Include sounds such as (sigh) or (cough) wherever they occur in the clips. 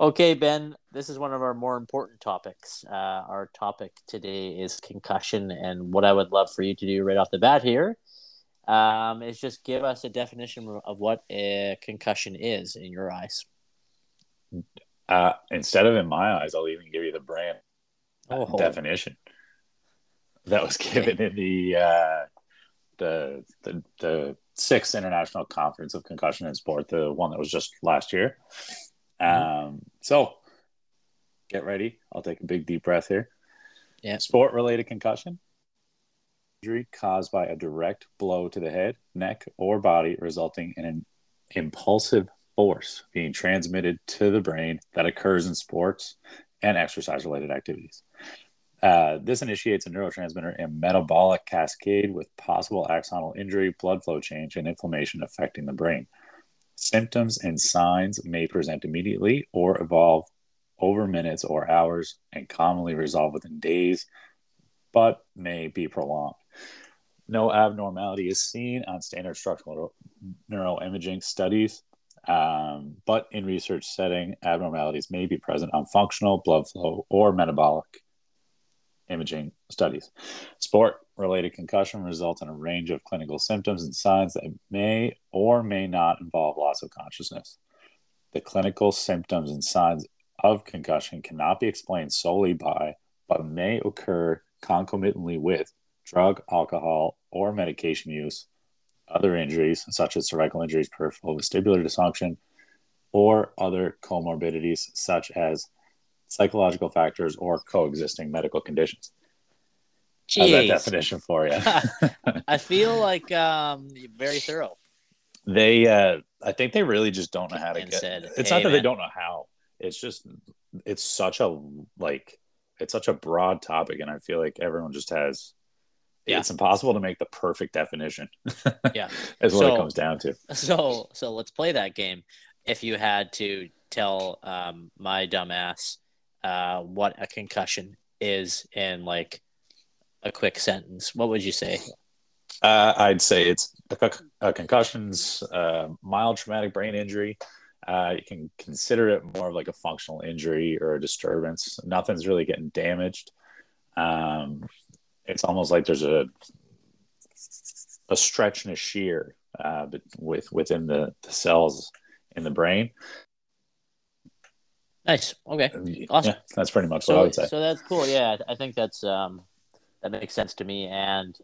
Okay, Ben, this is one of our more important topics. Uh, our topic today is concussion, and what I would love for you to do right off the bat here um, is just give us a definition of what a concussion is in your eyes. Uh, instead of in my eyes, I'll even give you the brand oh. definition that was given in the, uh, the the the sixth international conference of concussion and sport, the one that was just last year. Mm-hmm. Um, so get ready. I'll take a big deep breath here. Yeah. Sport related concussion. Injury caused by a direct blow to the head, neck, or body, resulting in an impulsive force being transmitted to the brain that occurs in sports and exercise related activities. Uh, this initiates a neurotransmitter and metabolic cascade with possible axonal injury, blood flow change, and inflammation affecting the brain. Symptoms and signs may present immediately or evolve over minutes or hours and commonly resolve within days, but may be prolonged. No abnormality is seen on standard structural neuroimaging studies, um, but in research setting, abnormalities may be present on functional, blood flow, or metabolic imaging studies. Sport related concussion results in a range of clinical symptoms and signs that may or may not involve loss of consciousness. The clinical symptoms and signs of concussion cannot be explained solely by, but may occur concomitantly with drug, alcohol, or medication use, other injuries such as cervical injuries, peripheral vestibular dysfunction, or other comorbidities such as psychological factors or coexisting medical conditions. Jeez. that definition for you. (laughs) I feel like um, very thorough. They, uh, I think they really just don't know how to get. Said, it's hey, not that man. they don't know how. It's just, it's such a like, it's such a broad topic, and I feel like everyone just has. Yeah. It's impossible to make the perfect definition. (laughs) yeah, is what so, it comes down to. So, so let's play that game. If you had to tell um, my dumbass uh, what a concussion is in like a quick sentence, what would you say? Uh, I'd say it's a, concussion's uh, mild traumatic brain injury. Uh, you can consider it more of like a functional injury or a disturbance. Nothing's really getting damaged. Um, it's almost like there's a a stretch and a shear uh, with within the, the cells in the brain. Nice. Okay. Awesome. Yeah, that's pretty much so, what I would say. So that's cool. Yeah, I think that's um, that makes sense to me, and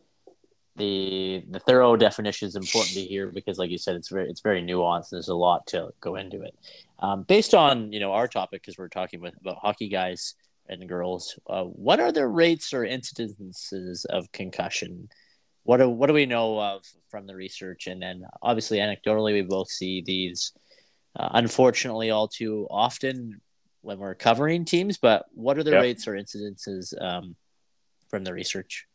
the the thorough definition is important to hear because, like you said, it's very it's very nuanced. There's a lot to go into it. Um, based on you know our topic, because we're talking with, about hockey guys and girls, uh, what are the rates or incidences of concussion? What do, what do we know of from the research? And then obviously, anecdotally, we both see these, uh, unfortunately, all too often when we're covering teams. But what are the yep. rates or incidences um, from the research?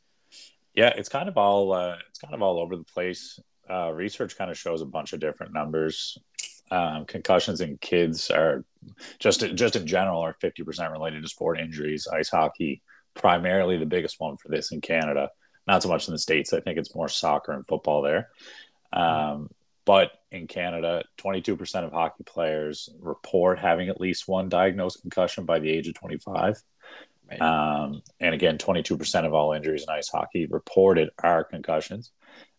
Yeah, it's kind of all uh, it's kind of all over the place. Uh, research kind of shows a bunch of different numbers. Um, concussions in kids are just just in general are fifty percent related to sport injuries. Ice hockey, primarily the biggest one for this in Canada. Not so much in the states. I think it's more soccer and football there. Um, but in Canada, 22% of hockey players report having at least one diagnosed concussion by the age of 25. Right. Um, and again, 22% of all injuries in ice hockey reported are concussions.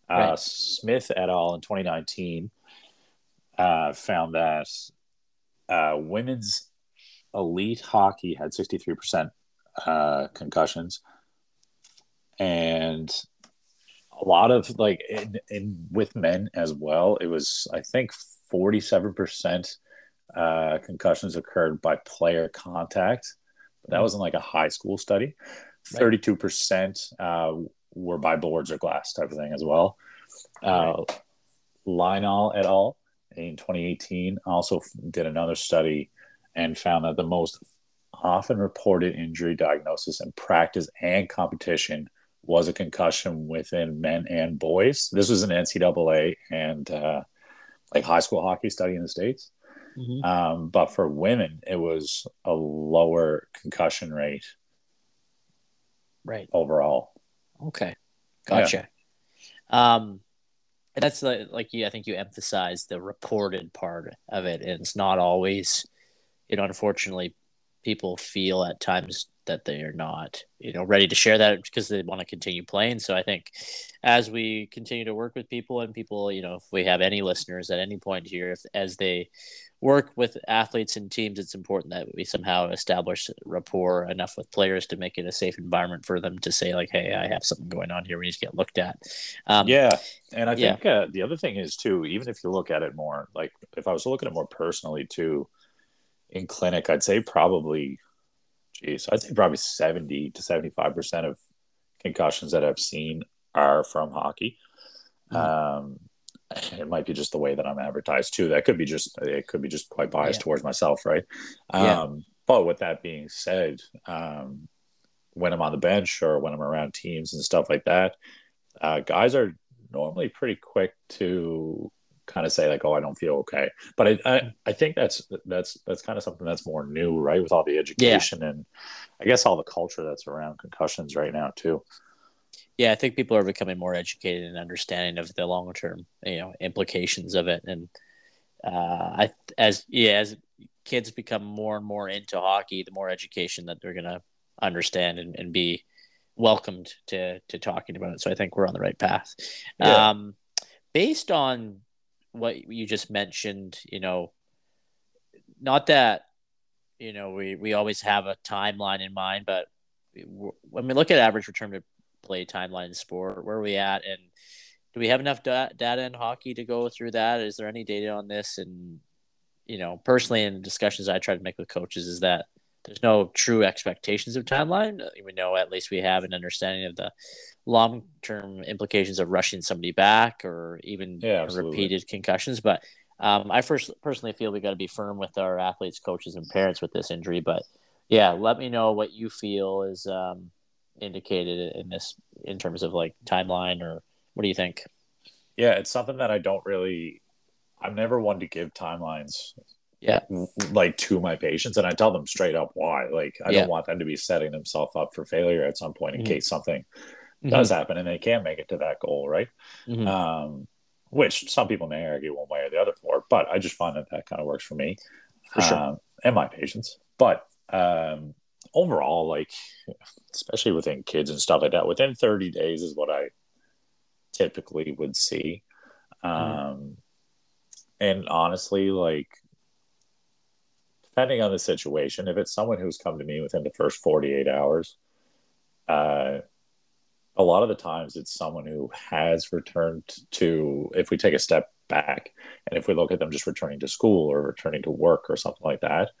Uh, right. Smith et al. in 2019 uh, found that uh, women's elite hockey had 63% uh, concussions. And a lot of like in, in with men as well, it was, I think, 47% uh, concussions occurred by player contact that was in like a high school study. Thirty-two percent uh, were by boards or glass type of thing as well. Uh, Lynall et al. in 2018 also did another study and found that the most often reported injury diagnosis in practice and competition was a concussion within men and boys. This was an NCAA and uh, like high school hockey study in the states. Mm-hmm. Um, but for women, it was a lower concussion rate. Right. Overall. Okay. Gotcha. Yeah. Um, that's the, like you, I think you emphasized the reported part of it. And it's not always, you know, unfortunately, people feel at times that they are not, you know, ready to share that because they want to continue playing. So I think as we continue to work with people and people, you know, if we have any listeners at any point here, if, as they work with athletes and teams, it's important that we somehow establish rapport enough with players to make it a safe environment for them to say like, "Hey, I have something going on here. We need to get looked at." Um, yeah, and I think yeah. uh, the other thing is too, even if you look at it more, like if I was looking at it more personally too, in clinic, I'd say probably, geez, I'd say probably seventy to seventy-five percent of concussions that I've seen are from hockey. Mm-hmm. Um, it might be just the way that I'm advertised too. That could be just it could be just quite biased yeah. towards myself, right? Yeah. Um, but with that being said, um, when I'm on the bench or when I'm around teams and stuff like that, uh, guys are normally pretty quick to kind of say like, "Oh, I don't feel okay." But I, I, I think that's that's that's kind of something that's more new, right? With all the education yeah. and I guess all the culture that's around concussions right now too yeah, I think people are becoming more educated and understanding of the long term, you know, implications of it. And uh, I, as yeah, as kids become more and more into hockey, the more education that they're gonna understand and, and be welcomed to to talking about it. So I think we're on the right path. Yeah. Um, based on what you just mentioned, you know, not that you know we we always have a timeline in mind, but when we look at average return to play timeline in sport? Where are we at? And do we have enough da- data in hockey to go through that? Is there any data on this? And, you know, personally, in discussions I try to make with coaches, is that there's no true expectations of timeline. We know at least we have an understanding of the long term implications of rushing somebody back or even yeah, repeated concussions. But um, I first personally feel we got to be firm with our athletes, coaches, and parents with this injury. But yeah, let me know what you feel is um, indicated in this in terms of like timeline or what do you think? Yeah, it's something that I don't really. I'm never one to give timelines. Yeah, like to my patients, and I tell them straight up why. Like, I yeah. don't want them to be setting themselves up for failure at some point in mm-hmm. case something mm-hmm. does happen and they can't make it to that goal, right? Mm-hmm. Um, which some people may argue one way or the other for, but I just find that that kind of works for me, for sure, um, and my patients. But um, overall, like especially within kids and stuff like that, within 30 days is what I typically would see. Mm-hmm. Um, and honestly, like depending on the situation, if it's someone who's come to me within the first 48 hours, uh, a lot of the times it's someone who has returned to, if we take a step back and if we look at them just returning to school or returning to work or something like that,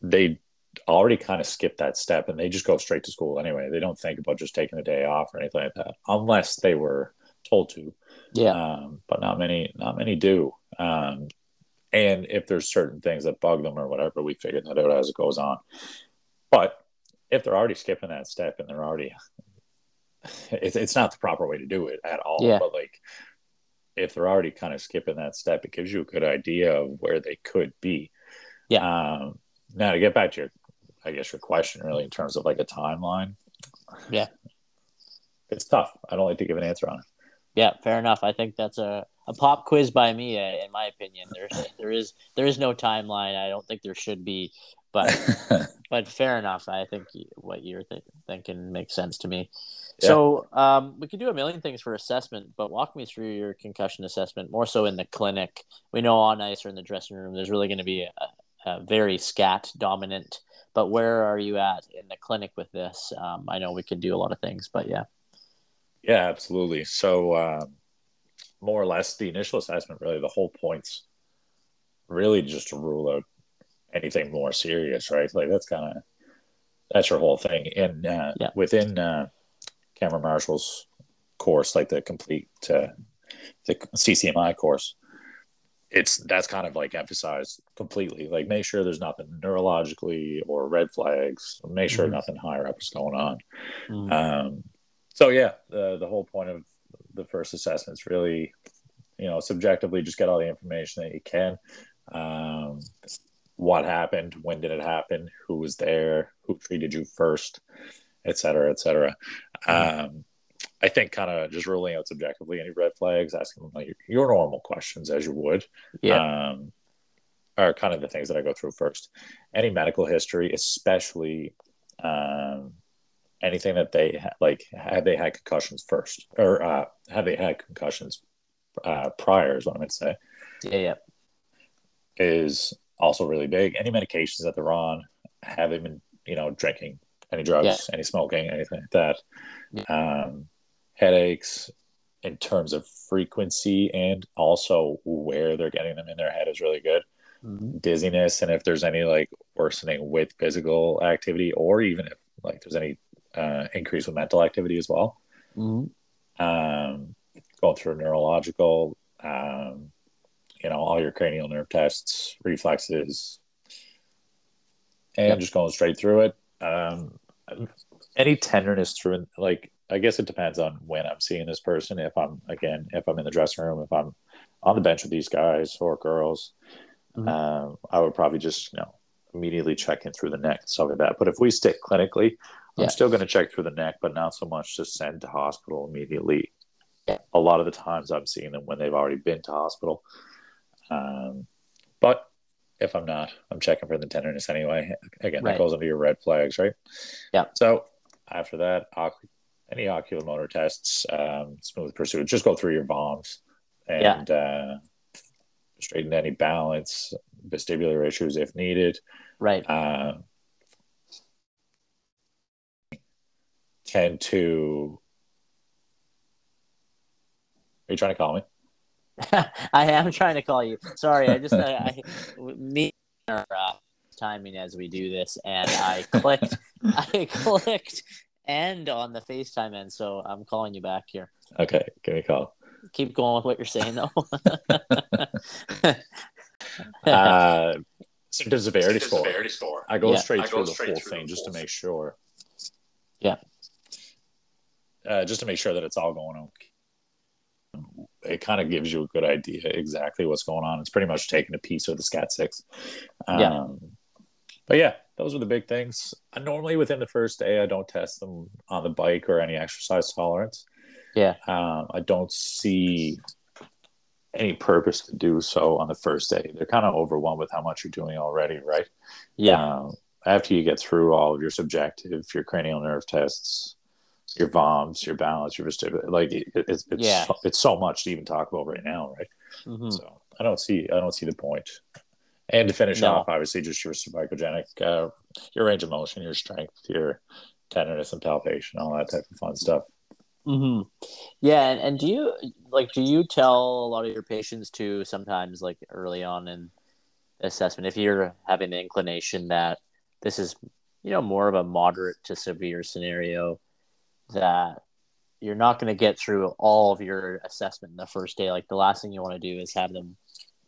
they already kind of skip that step and they just go straight to school anyway. They don't think about just taking a day off or anything like that, unless they were told to. Yeah. Um, but not many, not many do. Um, and if there's certain things that bug them or whatever, we figure that out as it goes on. But if they're already skipping that step and they're already, it's, it's not the proper way to do it at all. Yeah. But like, if they're already kind of skipping that step, it gives you a good idea of where they could be. Yeah. Um, now to get back to your I guess your question really in terms of like a timeline. Yeah. It's tough. I don't like to give an answer on it. Yeah, fair enough. I think that's a, a pop quiz by me, uh, in my opinion. There's there is there is no timeline. I don't think there should be, but (laughs) but fair enough. I think what you're th- thinking makes sense to me. Yeah. So um, we could do a million things for assessment, but walk me through your concussion assessment more so in the clinic. We know on ice or in the dressing room, there's really going to be a, a very SCAT dominant but where are you at in the clinic with this? Um, I know we could do a lot of things, but yeah. Yeah, absolutely. So, um, more or less, the initial assessment, really, the whole point's really just to rule out anything more serious, right? Like that's kind of that's your whole thing. And uh, yeah. within uh, Cameron Marshall's course, like the complete uh, the CCMI course, it's that's kind of like emphasized completely. Like make sure there's nothing neurologically or red flags. Make sure mm-hmm. nothing higher up is going on. Mm-hmm. Um, so yeah, the the whole point of the first assessment is really, you know, subjectively just get all the information that you can. Um, what happened? When did it happen? Who was there? Who treated you first? Et cetera, et cetera. Um, I think kind of just ruling out subjectively any red flags, asking like your normal questions as you would. Yeah. Um, are kind of the things that I go through first. Any medical history, especially um, anything that they ha- like, have they had concussions first, or uh, have they had concussions uh, prior? Is what I'm going to say. Yeah, yeah. Is also really big. Any medications that they're on, have they been, you know, drinking any drugs, yeah. any smoking, anything like that. Yeah. Um, headaches, in terms of frequency and also where they're getting them in their head is really good. Mm-hmm. Dizziness, and if there's any like worsening with physical activity, or even if like there's any uh, increase with mental activity as well. Mm-hmm. Um, going through neurological, um, you know, all your cranial nerve tests, reflexes, and yep. just going straight through it. Um, any tenderness through, like I guess it depends on when I'm seeing this person. If I'm again, if I'm in the dressing room, if I'm on the bench with these guys or girls, mm-hmm. um, I would probably just you know immediately check in through the neck and stuff like that. But if we stick clinically, yeah. I'm still going to check through the neck, but not so much to send to hospital immediately. Yeah. A lot of the times I'm seeing them when they've already been to hospital. Um, but if I'm not, I'm checking for the tenderness anyway. Again, right. that goes under your red flags, right? Yeah. So after that, any oculomotor tests, um, smooth pursuit, just go through your VOMs and yeah. uh, straighten any balance, vestibular issues if needed. Right. Uh, tend to. Are you trying to call me? (laughs) I am trying to call you. Sorry, I just I, I (laughs) me our uh, timing as we do this, and I clicked. (laughs) I clicked end on the FaceTime end, so I'm calling you back here. Okay, give me a call. Keep going with what you're saying, though. uh, symptom severity score. severity score. I go yeah. straight I through go the straight whole through thing just to make sure. Yeah. Uh, just to make sure that it's all going okay. It kind of gives you a good idea exactly what's going on. It's pretty much taking a piece of the SCAT six. Um, yeah. But yeah, those are the big things. I normally within the first day, I don't test them on the bike or any exercise tolerance. Yeah. Um, I don't see any purpose to do so on the first day. They're kind of overwhelmed with how much you're doing already, right? Yeah. Um, after you get through all of your subjective, your cranial nerve tests, your VOMs, your balance, your vestibular, like it, it's it's, yeah. it's so much to even talk about right now, right? Mm-hmm. So I don't see I don't see the point. And to finish no. off, obviously, just your cervicogenic, uh, your range of motion, your strength, your tenderness and palpation, all that type of fun stuff. Mm-hmm. Yeah, and, and do you like do you tell a lot of your patients to sometimes like early on in assessment if you're having the inclination that this is you know more of a moderate to severe scenario that you're not going to get through all of your assessment in the first day like the last thing you want to do is have them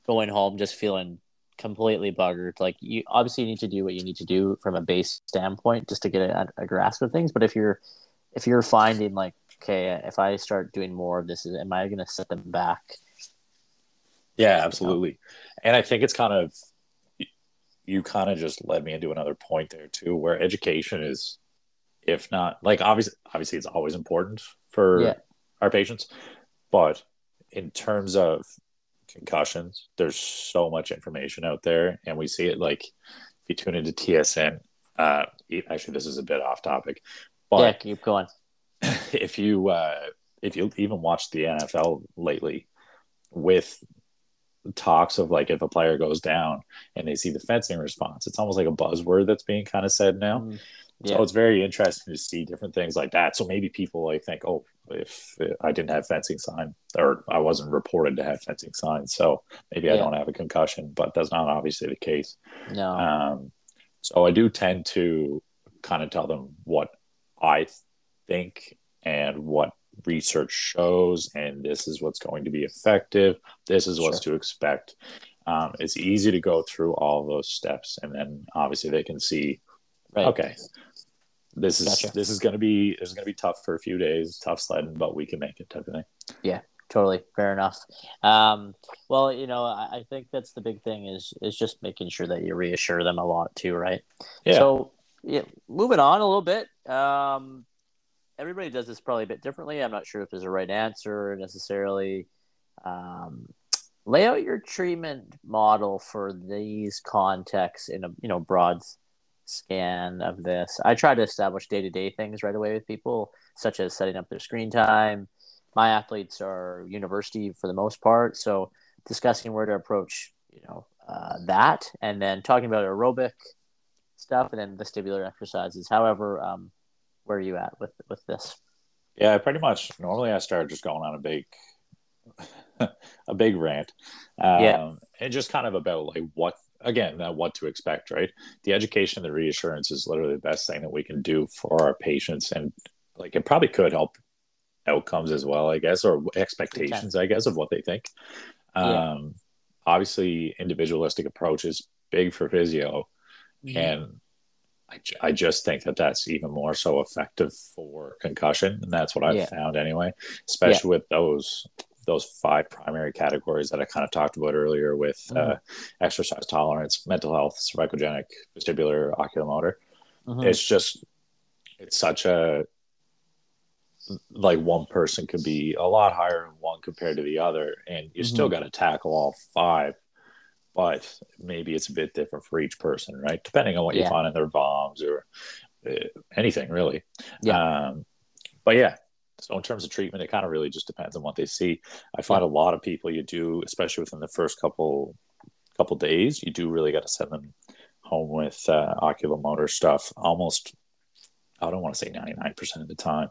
going home just feeling completely buggered. Like you obviously need to do what you need to do from a base standpoint just to get a, a grasp of things. But if you're if you're finding like, okay, if I start doing more of this, am I going to set them back? Yeah, absolutely. And I think it's kind of you kind of just led me into another point there too, where education is, if not like obviously, obviously it's always important for yeah. our patients, but in terms of concussions. There's so much information out there, and we see it like if you tune into TSN. Uh, actually, this is a bit off topic, but yeah, keep going. (laughs) If you uh, if you even watch the NFL lately, with talks of like if a player goes down and they see the fencing response, it's almost like a buzzword that's being kind of said now. Mm. Yeah. So it's very interesting to see different things like that. So maybe people like think, oh, if I didn't have fencing sign or I wasn't reported to have fencing signs, so maybe yeah. I don't have a concussion, but that's not obviously the case. No. Um, so I do tend to kind of tell them what I think and what research shows, and this is what's going to be effective. This is what's sure. to expect. Um, it's easy to go through all those steps, and then obviously they can see, right. okay, this is gotcha. this is gonna be this is gonna be tough for a few days, tough sledding, but we can make it type of thing. Yeah, totally fair enough. Um, well, you know, I, I, think that's the big thing is is just making sure that you reassure them a lot too, right? Yeah. So yeah, moving on a little bit. Um, everybody does this probably a bit differently. I'm not sure if there's a right answer necessarily. Um, lay out your treatment model for these contexts in a you know broad scan of this. I try to establish day to day things right away with people, such as setting up their screen time. My athletes are university for the most part, so discussing where to approach, you know, uh, that, and then talking about aerobic stuff, and then vestibular exercises. However, um, where are you at with with this? Yeah, pretty much. Normally, I start just going on a big, (laughs) a big rant, um, yeah, and just kind of about like what again uh, what to expect. Right, the education, the reassurance is literally the best thing that we can do for our patients, and like it probably could help outcomes as well, I guess, or expectations, I guess, of what they think. Yeah. Um, obviously, individualistic approach is big for physio, mm-hmm. and I, I just think that that's even more so effective for concussion, and that's what I've yeah. found anyway. Especially yeah. with those those five primary categories that I kind of talked about earlier with mm-hmm. uh, exercise tolerance, mental health, cervicogenic, vestibular, oculomotor. Mm-hmm. It's just it's such a like one person could be a lot higher in one compared to the other, and you mm-hmm. still got to tackle all five but maybe it's a bit different for each person, right? Depending on what yeah. you find in their VOMs or uh, anything really. Yeah. Um, but yeah, so in terms of treatment, it kind of really just depends on what they see. I find a lot of people you do, especially within the first couple couple days, you do really got to send them home with uh, oculomotor stuff. Almost, I don't want to say ninety nine percent of the time,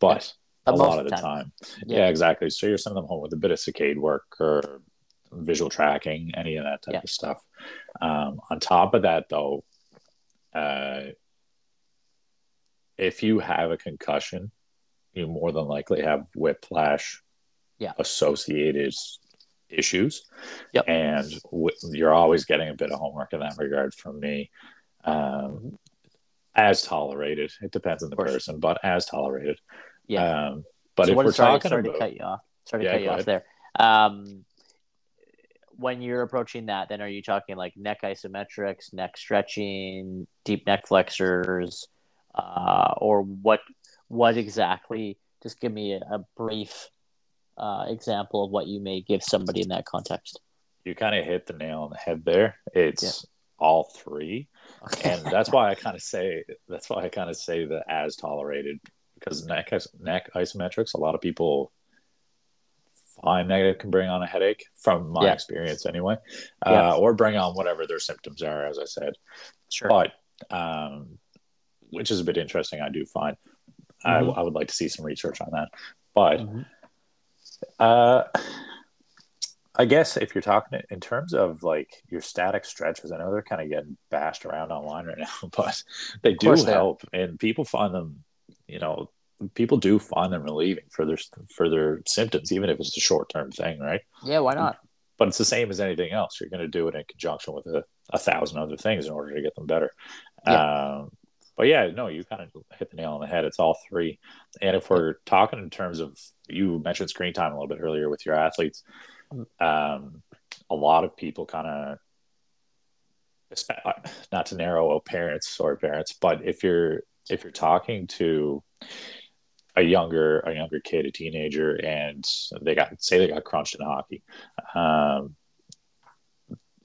but a lot of the time. time. Yeah. yeah. exactly. So you're sending them home with a bit of saccade work or visual tracking, any of that type yeah. of stuff. Um, on top of that, though, uh, if you have a concussion, you more than likely have whiplash yeah. associated issues. Yep. And w- you're always getting a bit of homework in that regard from me. Um, as tolerated, it depends on the person, but as tolerated. Yeah. Um, but so if we're sorry, talking sorry about, to cut you off. Sorry to yeah, cut you off there. Um, when you're approaching that, then are you talking like neck isometrics, neck stretching, deep neck flexors, uh, or what? What exactly? Just give me a, a brief uh, example of what you may give somebody in that context. You kind of hit the nail on the head there. It's yeah. all three, okay. and that's why I kind of say that's why I kind of say the as tolerated because neck neck isometrics. A lot of people find negative can bring on a headache from my yeah. experience anyway, uh, or bring on whatever their symptoms are, as I said. Sure. But, um, which is a bit interesting, I do find. Mm-hmm. I, I, would like to see some research on that. But, mm-hmm. uh, I guess if you're talking in terms of like your static stretches, I know they're kind of getting bashed around online right (laughs) now, but they do help, and people find them, you know, people do find them relieving for their for their symptoms, even if it's a short term thing, right? Yeah, why not? But it's the same as anything else. You're going to do it in conjunction with a, a thousand other things in order to get them better. Yeah. Um, but yeah, no, you kind of hit the nail on the head. It's all three. And if we're talking in terms of, you mentioned screen time a little bit earlier with your athletes, um, a lot of people kind of, not to narrow parents, or parents, but if you're if you're talking to a younger a younger kid, a teenager, and they got say they got crunched in hockey. Um,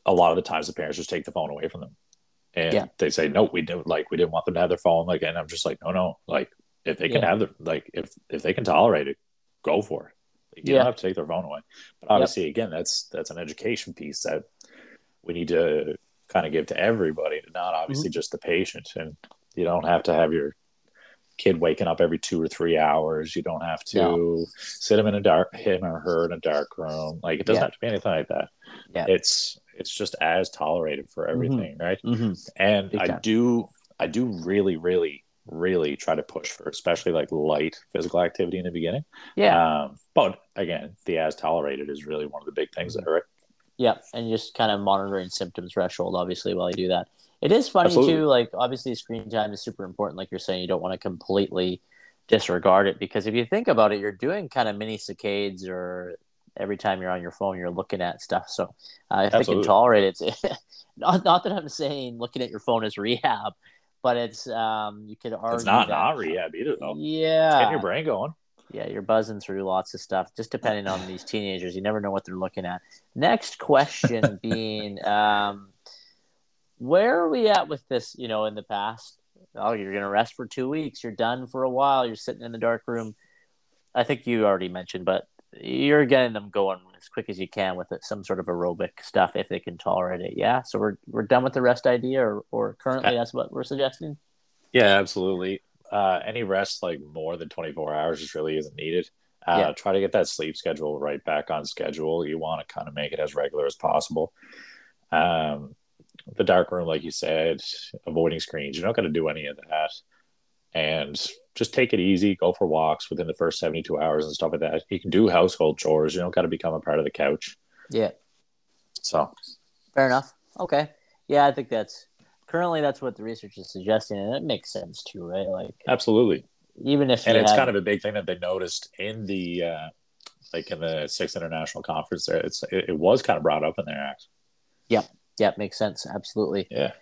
a lot of the times, the parents just take the phone away from them, and yeah. they say, "No, we don't like we didn't want them to have their phone." Like, and I'm just like, "No, no, like if they can yeah. have their like if if they can tolerate it, go for it. You yeah. don't have to take their phone away." But obviously, yep. again, that's that's an education piece that we need to kind of give to everybody, not obviously mm-hmm. just the patient. And you don't have to have your kid waking up every two or three hours. You don't have to yeah. sit him in a dark him or her in a dark room. Like it doesn't yeah. have to be anything like that. Yeah. It's it's just as tolerated for mm-hmm. everything, mm-hmm. right? Mm-hmm. And I do I do really, really, really try to push for especially like light physical activity in the beginning. Yeah. Um, but again, the as tolerated is really one of the big things there, right? Yeah, and just kind of monitoring symptoms threshold, obviously, while you do that. It is funny Absolutely. too. Like obviously, screen time is super important. Like you're saying, you don't want to completely disregard it because if you think about it, you're doing kind of mini saccades or every time you're on your phone, you're looking at stuff. So uh, if Absolutely. they can tolerate it, (laughs) not not that I'm saying looking at your phone is rehab, but it's um you could argue it's not that, not rehab either though. Yeah, get your brain going. Yeah, you're buzzing through lots of stuff. Just depending on these teenagers, you never know what they're looking at. Next question (laughs) being, um, where are we at with this? You know, in the past, oh, you're going to rest for two weeks. You're done for a while. You're sitting in the dark room. I think you already mentioned, but you're getting them going as quick as you can with it, some sort of aerobic stuff if they can tolerate it. Yeah. So we're we're done with the rest idea, or or currently that's what we're suggesting. Yeah, absolutely. Uh, any rest like more than 24 hours just really isn't needed. Uh, yeah. Try to get that sleep schedule right back on schedule. You want to kind of make it as regular as possible. Um, the dark room, like you said, avoiding screens. You're not going to do any of that. And just take it easy, go for walks within the first 72 hours and stuff like that. You can do household chores. You don't got to become a part of the couch. Yeah. So fair enough. Okay. Yeah, I think that's currently that's what the research is suggesting, and it makes sense too, right? Like absolutely. Even if and it's had... kind of a big thing that they noticed in the uh, like in the sixth international conference there, it's it, it was kind of brought up in there. Actually. Yeah. Yeah, makes sense. Absolutely. Yeah.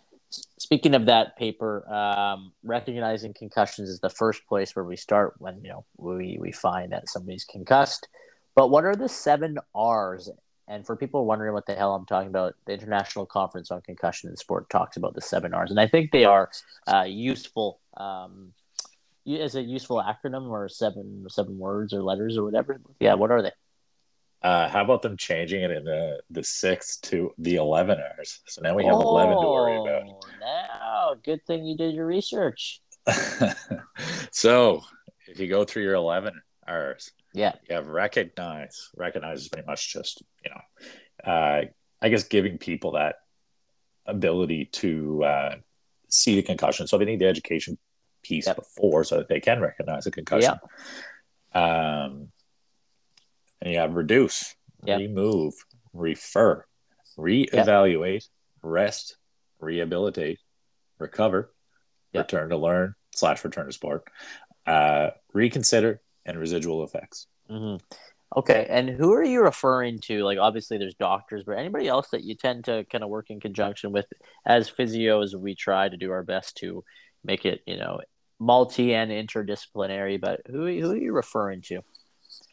Speaking of that paper, um, recognizing concussions is the first place where we start when you know we we find that somebody's concussed. But what are the seven R's? And for people wondering what the hell I'm talking about, the International Conference on Concussion in Sport talks about the seven R's, and I think they are uh, useful. Um, as a useful acronym or seven seven words or letters or whatever. Yeah, what are they? Uh, how about them changing it in the the six to the eleven R's? So now we have oh, eleven to worry about. Oh, now, good thing you did your research. (laughs) so, if you go through your eleven R's, yeah, you have recognize. Recognize is pretty much just you know, uh, I guess giving people that ability to uh, see the concussion. So they need the education piece yep. before so that they can recognize a concussion. Yep. Um, and you have reduce, yep. remove, refer, reevaluate, yep. rest, rehabilitate, recover, yep. return to learn slash return to sport, uh, reconsider, and residual effects. Mm-hmm. Okay, and who are you referring to? Like, obviously, there's doctors, but anybody else that you tend to kind of work in conjunction with? As physios, we try to do our best to make it, you know, multi and interdisciplinary. But who who are you referring to?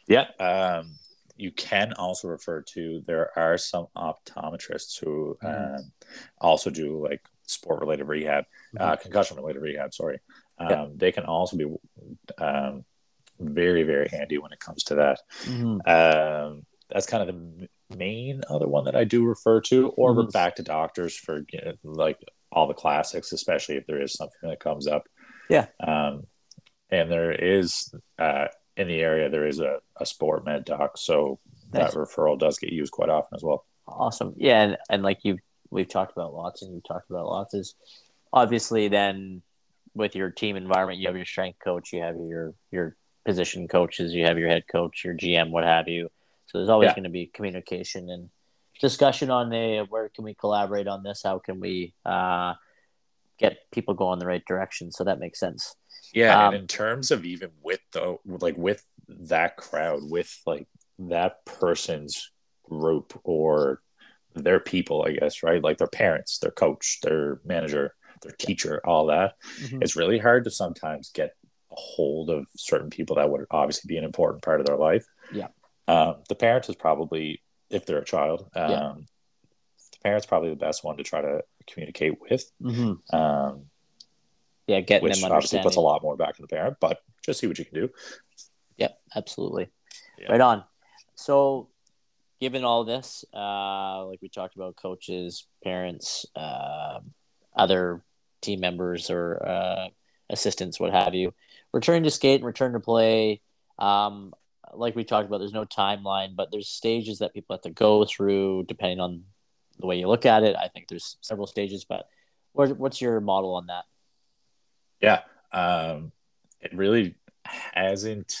Yeah, um, you can also refer to there are some optometrists who mm. um, also do like sport related rehab, mm-hmm. uh, concussion related rehab. Sorry, um, yeah. they can also be um, very very handy when it comes to that. Mm-hmm. Um, that's kind of the main other one that I do refer to, or mm-hmm. back to doctors for you know, like all the classics, especially if there is something that comes up. Yeah. Um, and there is uh, in the area, there is a, a sport med doc, so nice. that referral does get used quite often as well. Awesome, yeah, and, and like you we've talked about lots, and you've talked about lots is obviously then with your team environment, you have your strength coach, you have your your position coaches, you have your head coach, your GM, what have you. So there's always yeah. going to be communication and discussion on the where can we collaborate on this? How can we uh, get people going in the right direction? So that makes sense. Yeah, um, and in terms of even with the like with that crowd, with like that person's group or their people, I guess, right? Like their parents, their coach, their manager, their teacher, all that. Mm-hmm. It's really hard to sometimes get a hold of certain people that would obviously be an important part of their life. Yeah. Um, the parent is probably, if they're a child, um, yeah. the parent's probably the best one to try to communicate with. Mm-hmm. Um, yeah, getting which them obviously puts a lot more back to the parent, but just see what you can do. Yep, absolutely. Yeah. Right on. So, given all this, uh, like we talked about, coaches, parents, uh, other team members or uh, assistants, what have you, return to skate and return to play. Um, like we talked about, there's no timeline, but there's stages that people have to go through depending on the way you look at it. I think there's several stages, but what's your model on that? Yeah, um, it really hasn't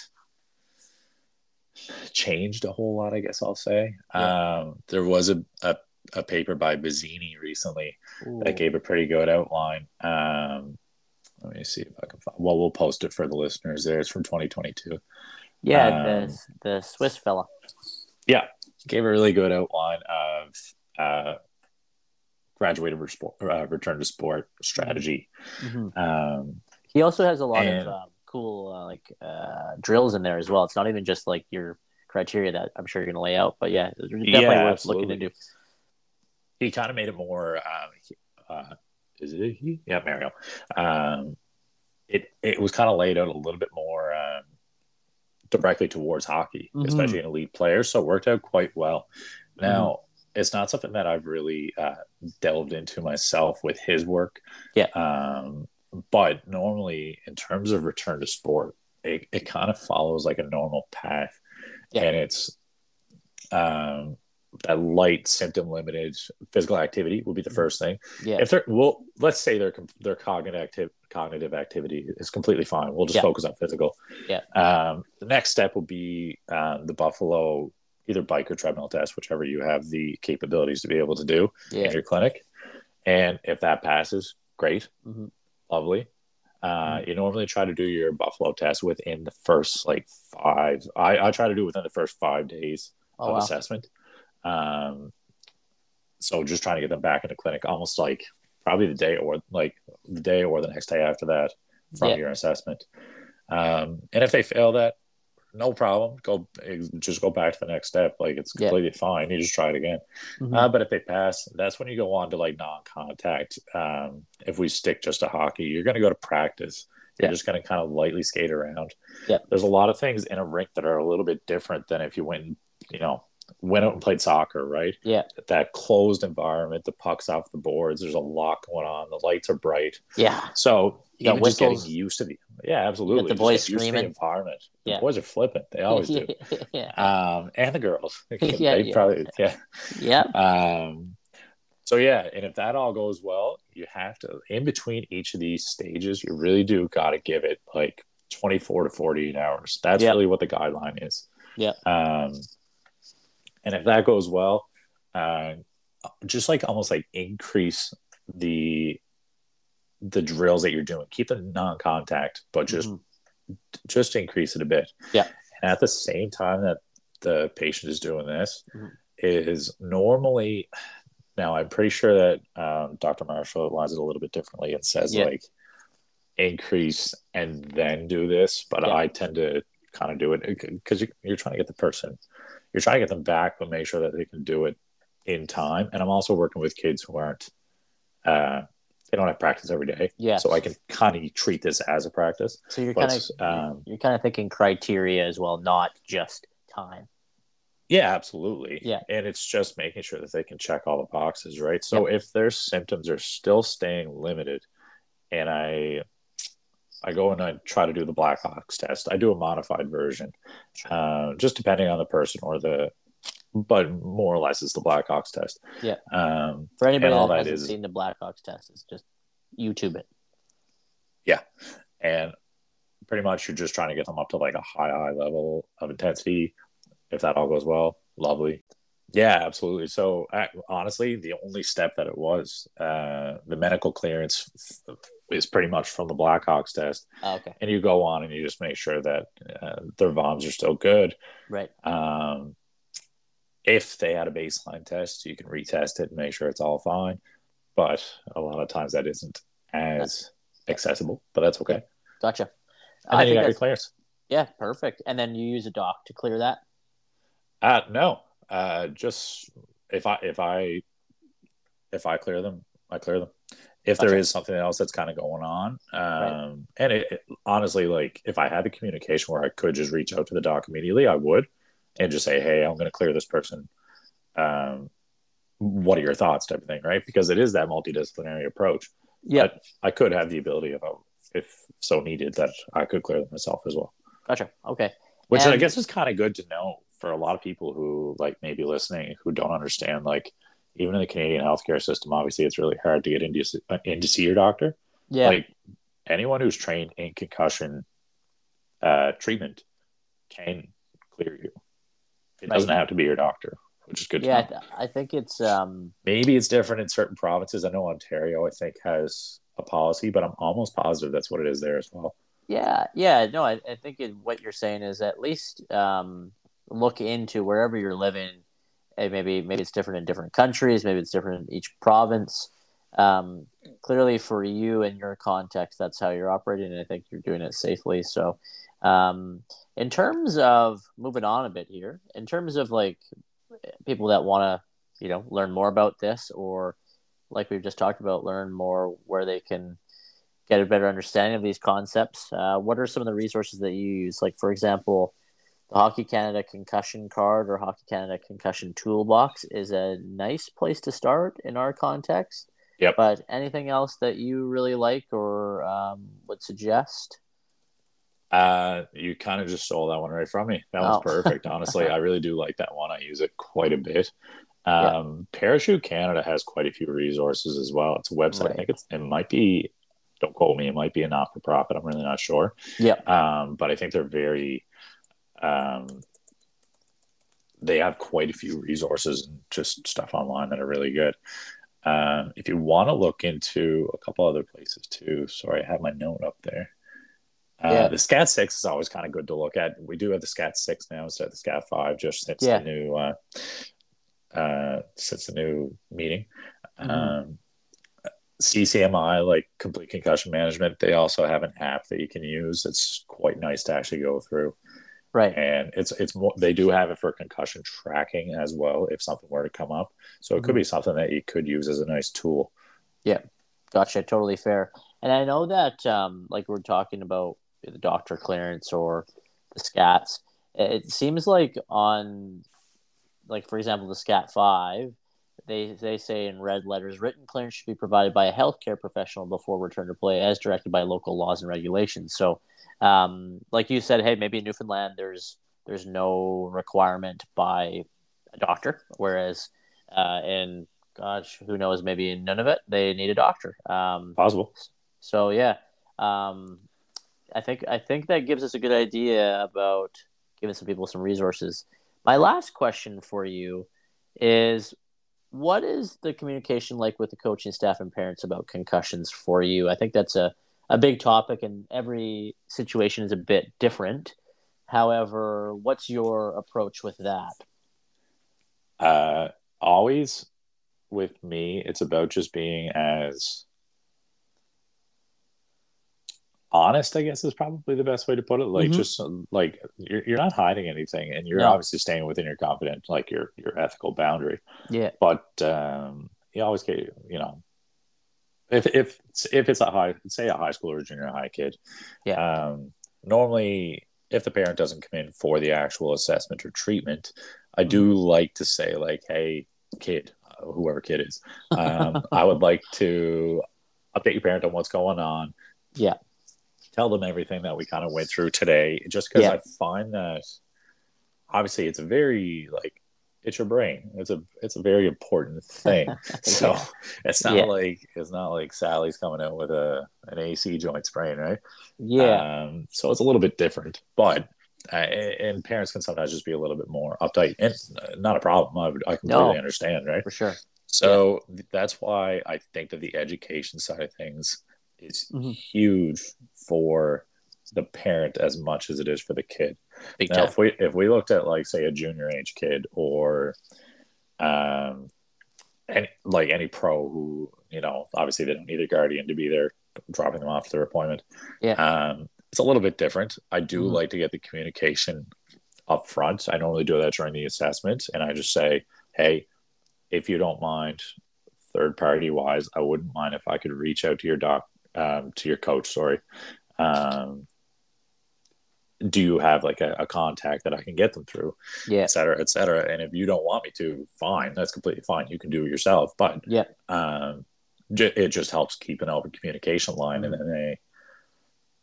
changed a whole lot. I guess I'll say. Yeah. Um, there was a, a, a paper by Bizzini recently Ooh. that gave a pretty good outline. Um, let me see if I can find. Well, we'll post it for the listeners. There, it's from 2022. Yeah, um, the the Swiss fella. Yeah, gave a really good outline of uh, graduated uh, return to sport strategy. Mm-hmm. Um, he also has a lot and, of um, cool uh, like uh, drills in there as well. It's not even just like your criteria that I'm sure you're going to lay out, but yeah, definitely yeah, worth absolutely. looking into. He kind of made it more. Um, uh, is it he? Yeah, Mario. Um, it it was kind of laid out a little bit more um, directly towards hockey, mm-hmm. especially in elite players. So it worked out quite well. Now. It's not something that I've really uh, delved into myself with his work. Yeah. Um, but normally, in terms of return to sport, it, it kind of follows like a normal path. Yeah. And it's um, that light symptom limited physical activity would be the mm-hmm. first thing. Yeah. If they're well, let's say their their cognitive cognitive activity is completely fine. We'll just yeah. focus on physical. Yeah. Um, the next step will be um, the Buffalo either bike or treadmill test, whichever you have the capabilities to be able to do yeah. in your clinic. And if that passes, great, mm-hmm. lovely. Uh, mm-hmm. You normally try to do your Buffalo test within the first like five. I, I try to do within the first five days oh, of wow. assessment. Um, so just trying to get them back in the clinic, almost like probably the day or like the day or the next day after that from yeah. your assessment. Um, and if they fail that, no problem. Go just go back to the next step. Like it's completely yeah. fine. You just try it again. Mm-hmm. Uh, but if they pass, that's when you go on to like non-contact. Um, if we stick just to hockey, you're going to go to practice. You're yeah. just going to kind of lightly skate around. Yeah. There's a lot of things in a rink that are a little bit different than if you went, you know, went out and played soccer, right? Yeah. That closed environment, the puck's off the boards, there's a lot going on, the lights are bright. Yeah. So you even just getting used to the yeah, absolutely. the boys screaming. The environment. The yeah. boys are flipping. They always do. (laughs) yeah. Um, and the girls. (laughs) (laughs) yeah, they yeah. probably yeah. Yeah. Um so yeah, and if that all goes well, you have to in between each of these stages, you really do gotta give it like 24 to 48 hours. That's yep. really what the guideline is. Yeah. Um and if that goes well, uh, just like almost like increase the the drills that you're doing. Keep the non-contact, but just mm-hmm. just increase it a bit. Yeah. And at the same time that the patient is doing this, mm-hmm. is normally now I'm pretty sure that um, Dr. Marshall lines it a little bit differently and says yeah. like increase and then do this, but yeah. I tend to kind of do it because you're trying to get the person you're trying to get them back, but make sure that they can do it in time. And I'm also working with kids who aren't, uh, they don't have practice every day. Yeah. So I can kind of treat this as a practice. So you're kind of um, you're kind of thinking criteria as well, not just time. Yeah, absolutely. Yeah. And it's just making sure that they can check all the boxes, right? So yep. if their symptoms are still staying limited, and I I go and I try to do the Blackhawks test. I do a modified version, uh, just depending on the person or the, but more or less it's the Blackhawks test. Yeah. Um, For anybody that, that hasn't is, seen the Blackhawks test, it's just YouTube it. Yeah, and pretty much you're just trying to get them up to like a high high level of intensity. If that all goes well, lovely. Yeah, absolutely. So honestly, the only step that it was, uh, the medical clearance is pretty much from the Blackhawks test. Oh, okay. And you go on and you just make sure that uh, their VOMs are still good. Right. Um, if they had a baseline test, you can retest it and make sure it's all fine. But a lot of times that isn't as accessible, but that's okay. Gotcha. And I then you got your clearance. Yeah, perfect. And then you use a doc to clear that? Uh, no. Uh, just if I if I if I clear them, I clear them if there is something else that's kind of going on um, right. and it, it, honestly like if i had the communication where i could just reach out to the doc immediately i would and just say hey i'm going to clear this person um, what are your thoughts type of thing right? Because it is that multidisciplinary approach. Yeah. I could have the ability of if so needed that i could clear them myself as well. Gotcha. Okay. Which and... i guess is kind of good to know for a lot of people who like maybe listening who don't understand like even in the Canadian healthcare system, obviously it's really hard to get into uh, in to see your doctor. Yeah. Like anyone who's trained in concussion uh, treatment can clear you. It right. doesn't have to be your doctor, which is good. Yeah, I, th- I, think it's um... maybe it's different in certain provinces. I know Ontario, I think, has a policy, but I'm almost positive that's what it is there as well. Yeah, yeah, no, I, I think it, what you're saying is at least um, look into wherever you're living maybe maybe it's different in different countries maybe it's different in each province um, clearly for you and your context, that's how you're operating, and I think you're doing it safely. So, um, in terms of moving on a bit here, in terms of like people that want to, you know, learn more about this, or like we've just talked about, learn more where they can get a better understanding of these concepts. Uh, what are some of the resources that you use? Like, for example, the Hockey Canada concussion card or Hockey Canada concussion toolbox is a nice place to start in our context. Yep. But anything else that you really like or um, would suggest? Uh, you kind of just stole that one right from me. That oh. was perfect. (laughs) Honestly, I really do like that one. I use it quite a bit. Um, yeah. Parachute Canada has quite a few resources as well. It's a website. Right. I think it's it might be. Don't quote me. It might be a not for profit. I'm really not sure. Yeah. Um, but I think they're very. Um, they have quite a few resources and just stuff online that are really good. Um, if you want to look into a couple other places too, sorry, I have my note up there. Uh, yeah. The SCAT six is always kind of good to look at. We do have the SCAT six now instead of the SCAT five, just since yeah. the new uh, uh, since the new meeting. Mm-hmm. Um, CCMI, like complete concussion management, they also have an app that you can use. It's quite nice to actually go through. Right. And it's it's more they do have it for concussion tracking as well if something were to come up. So it mm-hmm. could be something that you could use as a nice tool. Yeah. Gotcha. Totally fair. And I know that um like we're talking about the doctor clearance or the scats. It seems like on like for example the scat five, they they say in red letters written clearance should be provided by a healthcare professional before return to play as directed by local laws and regulations. So um, like you said, hey, maybe in Newfoundland there's there's no requirement by a doctor, whereas uh, in gosh, who knows, maybe in Nunavut they need a doctor. Um, Possible. So yeah, um, I think I think that gives us a good idea about giving some people some resources. My last question for you is what is the communication like with the coaching staff and parents about concussions for you? I think that's a a big topic, and every situation is a bit different. However, what's your approach with that? Uh, always with me, it's about just being as honest, I guess is probably the best way to put it. Like, mm-hmm. just like you're, you're not hiding anything, and you're no. obviously staying within your confident, like your your ethical boundary. Yeah. But um, you always get, you know, if if if it's a high say a high school or junior high kid yeah um, normally if the parent doesn't come in for the actual assessment or treatment i do mm-hmm. like to say like hey kid uh, whoever kid is um, i would like to update your parent on what's going on (laughs) yeah tell them everything that we kind of went through today just because yeah. i find that obviously it's a very like it's your brain. It's a it's a very important thing. (laughs) so yeah. it's not yeah. like it's not like Sally's coming out with a an AC joint sprain, right? Yeah. Um, so it's a little bit different, but uh, and parents can sometimes just be a little bit more uptight, and not a problem. I, would, I completely no, understand, right? For sure. So yeah. that's why I think that the education side of things is mm-hmm. huge for the parent as much as it is for the kid. Big now, time. if we if we looked at like say a junior age kid or um any like any pro who you know obviously they don't need a guardian to be there dropping them off their appointment. Yeah. Um, it's a little bit different. I do mm-hmm. like to get the communication up front. I normally do that during the assessment, and I just say, "Hey, if you don't mind, third party wise, I wouldn't mind if I could reach out to your doc, um, to your coach, sorry, um, do you have like a, a, contact that I can get them through, yeah, et cetera, et cetera. And if you don't want me to, fine, that's completely fine. You can do it yourself. But yeah, um, j- it just helps keep an open communication line, mm-hmm. and then they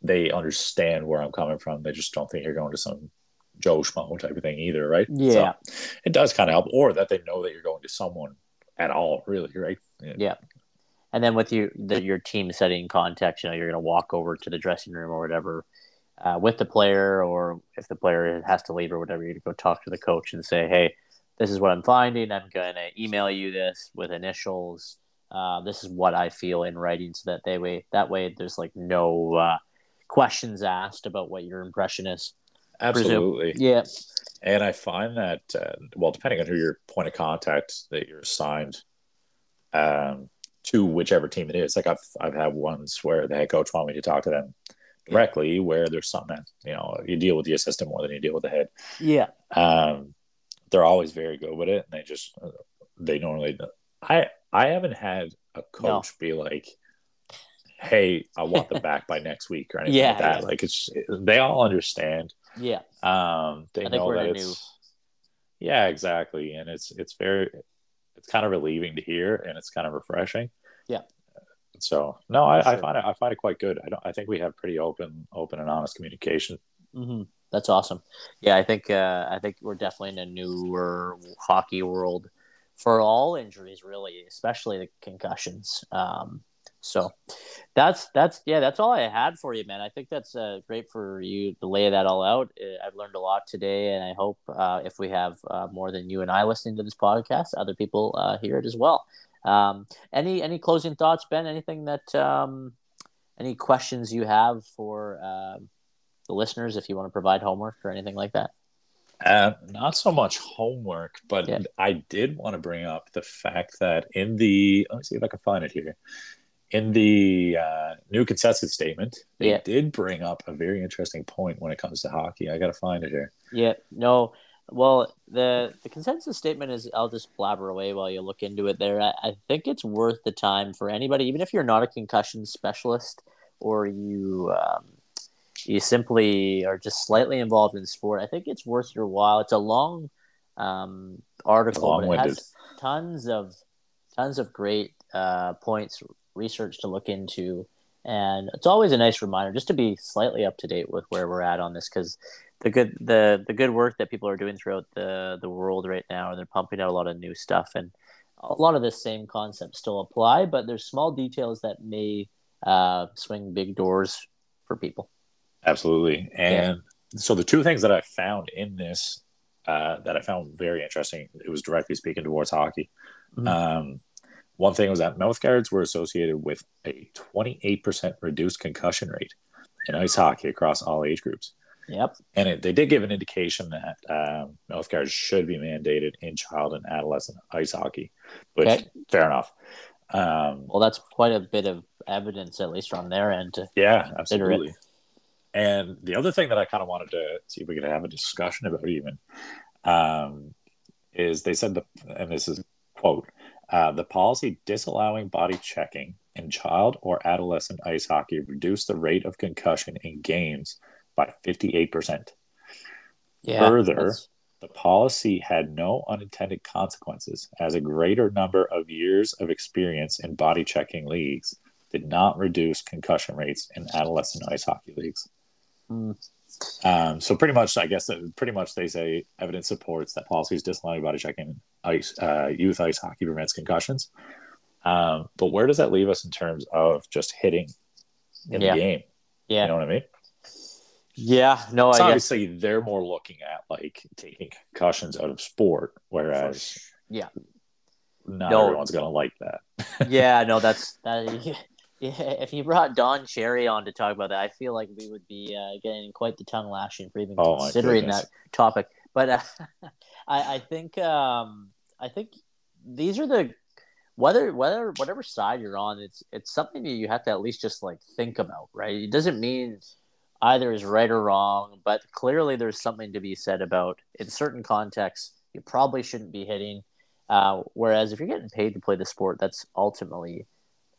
they understand where I'm coming from. They just don't think you're going to some Joe Schmo type of thing either, right? Yeah, so it does kind of help, or that they know that you're going to someone at all, really, right? Yeah. And then with you, the, your team setting context, you know, you're going to walk over to the dressing room or whatever uh, with the player, or if the player has to leave or whatever, you go talk to the coach and say, "Hey, this is what I'm finding. I'm going to email you this with initials. Uh, this is what I feel in writing, so that they way that way there's like no uh, questions asked about what your impression is." Absolutely. Presume. Yeah. And I find that well, depending on who your point of contact that you're assigned um, to whichever team it is. Like I've I've had ones where the head coach want me to talk to them directly, where there's something that you know you deal with the assistant more than you deal with the head. Yeah. Um, they're always very good with it, and they just they normally. I I haven't had a coach no. be like, "Hey, I want them back by next week" or anything (laughs) yeah, like that. Yeah. Like it's they all understand. Yeah. Um, they know that it's. New. Yeah, exactly, and it's it's very it's kind of relieving to hear, and it's kind of refreshing. Yeah. So no, I, sure. I find it I find it quite good. I don't I think we have pretty open open and honest communication. Mm-hmm. That's awesome. Yeah, I think uh, I think we're definitely in a newer hockey world for all injuries, really, especially the concussions. Um, so that's that's yeah, that's all I had for you, man. I think that's uh, great for you to lay that all out. Uh, I've learned a lot today, and I hope uh, if we have uh, more than you and I listening to this podcast, other people uh, hear it as well. Um, any any closing thoughts, Ben? Anything that um, any questions you have for uh, the listeners, if you want to provide homework or anything like that? Uh, not so much homework, but yeah. I did want to bring up the fact that in the let me see if I can find it here in the uh, new consensus statement, they yeah. did bring up a very interesting point when it comes to hockey. I got to find it here. Yeah, no. Well, the the consensus statement is I'll just blabber away while you look into it there. I, I think it's worth the time for anybody, even if you're not a concussion specialist or you um, you simply are just slightly involved in sport. I think it's worth your while. It's a long um, article, but it has tons of tons of great uh, points research to look into. And it's always a nice reminder just to be slightly up to date with where we're at on this because the good the the good work that people are doing throughout the the world right now, and they're pumping out a lot of new stuff, and a lot of the same concepts still apply, but there's small details that may uh, swing big doors for people. Absolutely, and yeah. so the two things that I found in this uh, that I found very interesting, it was directly speaking towards hockey. Mm-hmm. Um, one thing was that mouth guards were associated with a 28% reduced concussion rate in ice hockey across all age groups. Yep. And it, they did give an indication that um, mouth guards should be mandated in child and adolescent ice hockey, which okay. fair enough. Um, well, that's quite a bit of evidence, at least from their end. To yeah, absolutely. It. And the other thing that I kind of wanted to see if we could have a discussion about, even, um, is they said the, and this is quote, uh, the policy disallowing body checking in child or adolescent ice hockey reduced the rate of concussion in games by 58%. Yeah, Further, that's... the policy had no unintended consequences, as a greater number of years of experience in body checking leagues did not reduce concussion rates in adolescent ice hockey leagues. Mm. Um, so pretty much, I guess, pretty much they say evidence supports that policies disallowing body checking ice uh, youth ice hockey prevents concussions. Um, but where does that leave us in terms of just hitting in yeah. the game? Yeah, you know what I mean. Yeah, no, so obviously guess... they're more looking at like taking concussions out of sport, whereas yeah, not no. everyone's gonna like that. yeah, no, (laughs) that's that. (laughs) Yeah, if you brought Don Cherry on to talk about that, I feel like we would be uh, getting quite the tongue lashing for even oh, considering that topic. But uh, (laughs) I, I think um, I think these are the whether whether whatever side you're on, it's it's something that you have to at least just like think about, right? It doesn't mean either is right or wrong, but clearly there's something to be said about in certain contexts you probably shouldn't be hitting. Uh, whereas if you're getting paid to play the sport, that's ultimately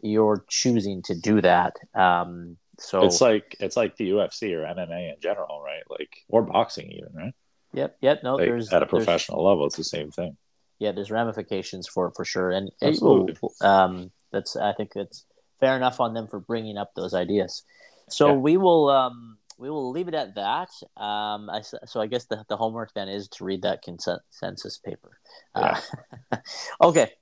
you're choosing to do that. Um, so it's like it's like the UFC or MMA in general, right? Like or boxing even, right? Yep. Yep. No, like, there's at a professional level, it's the same thing. Yeah, there's ramifications for for sure, and Absolutely. It, um, that's I think it's fair enough on them for bringing up those ideas. So yeah. we will um, we will leave it at that. Um, I, so I guess the, the homework then is to read that consensus paper. Uh, yeah. Uh, (laughs) okay.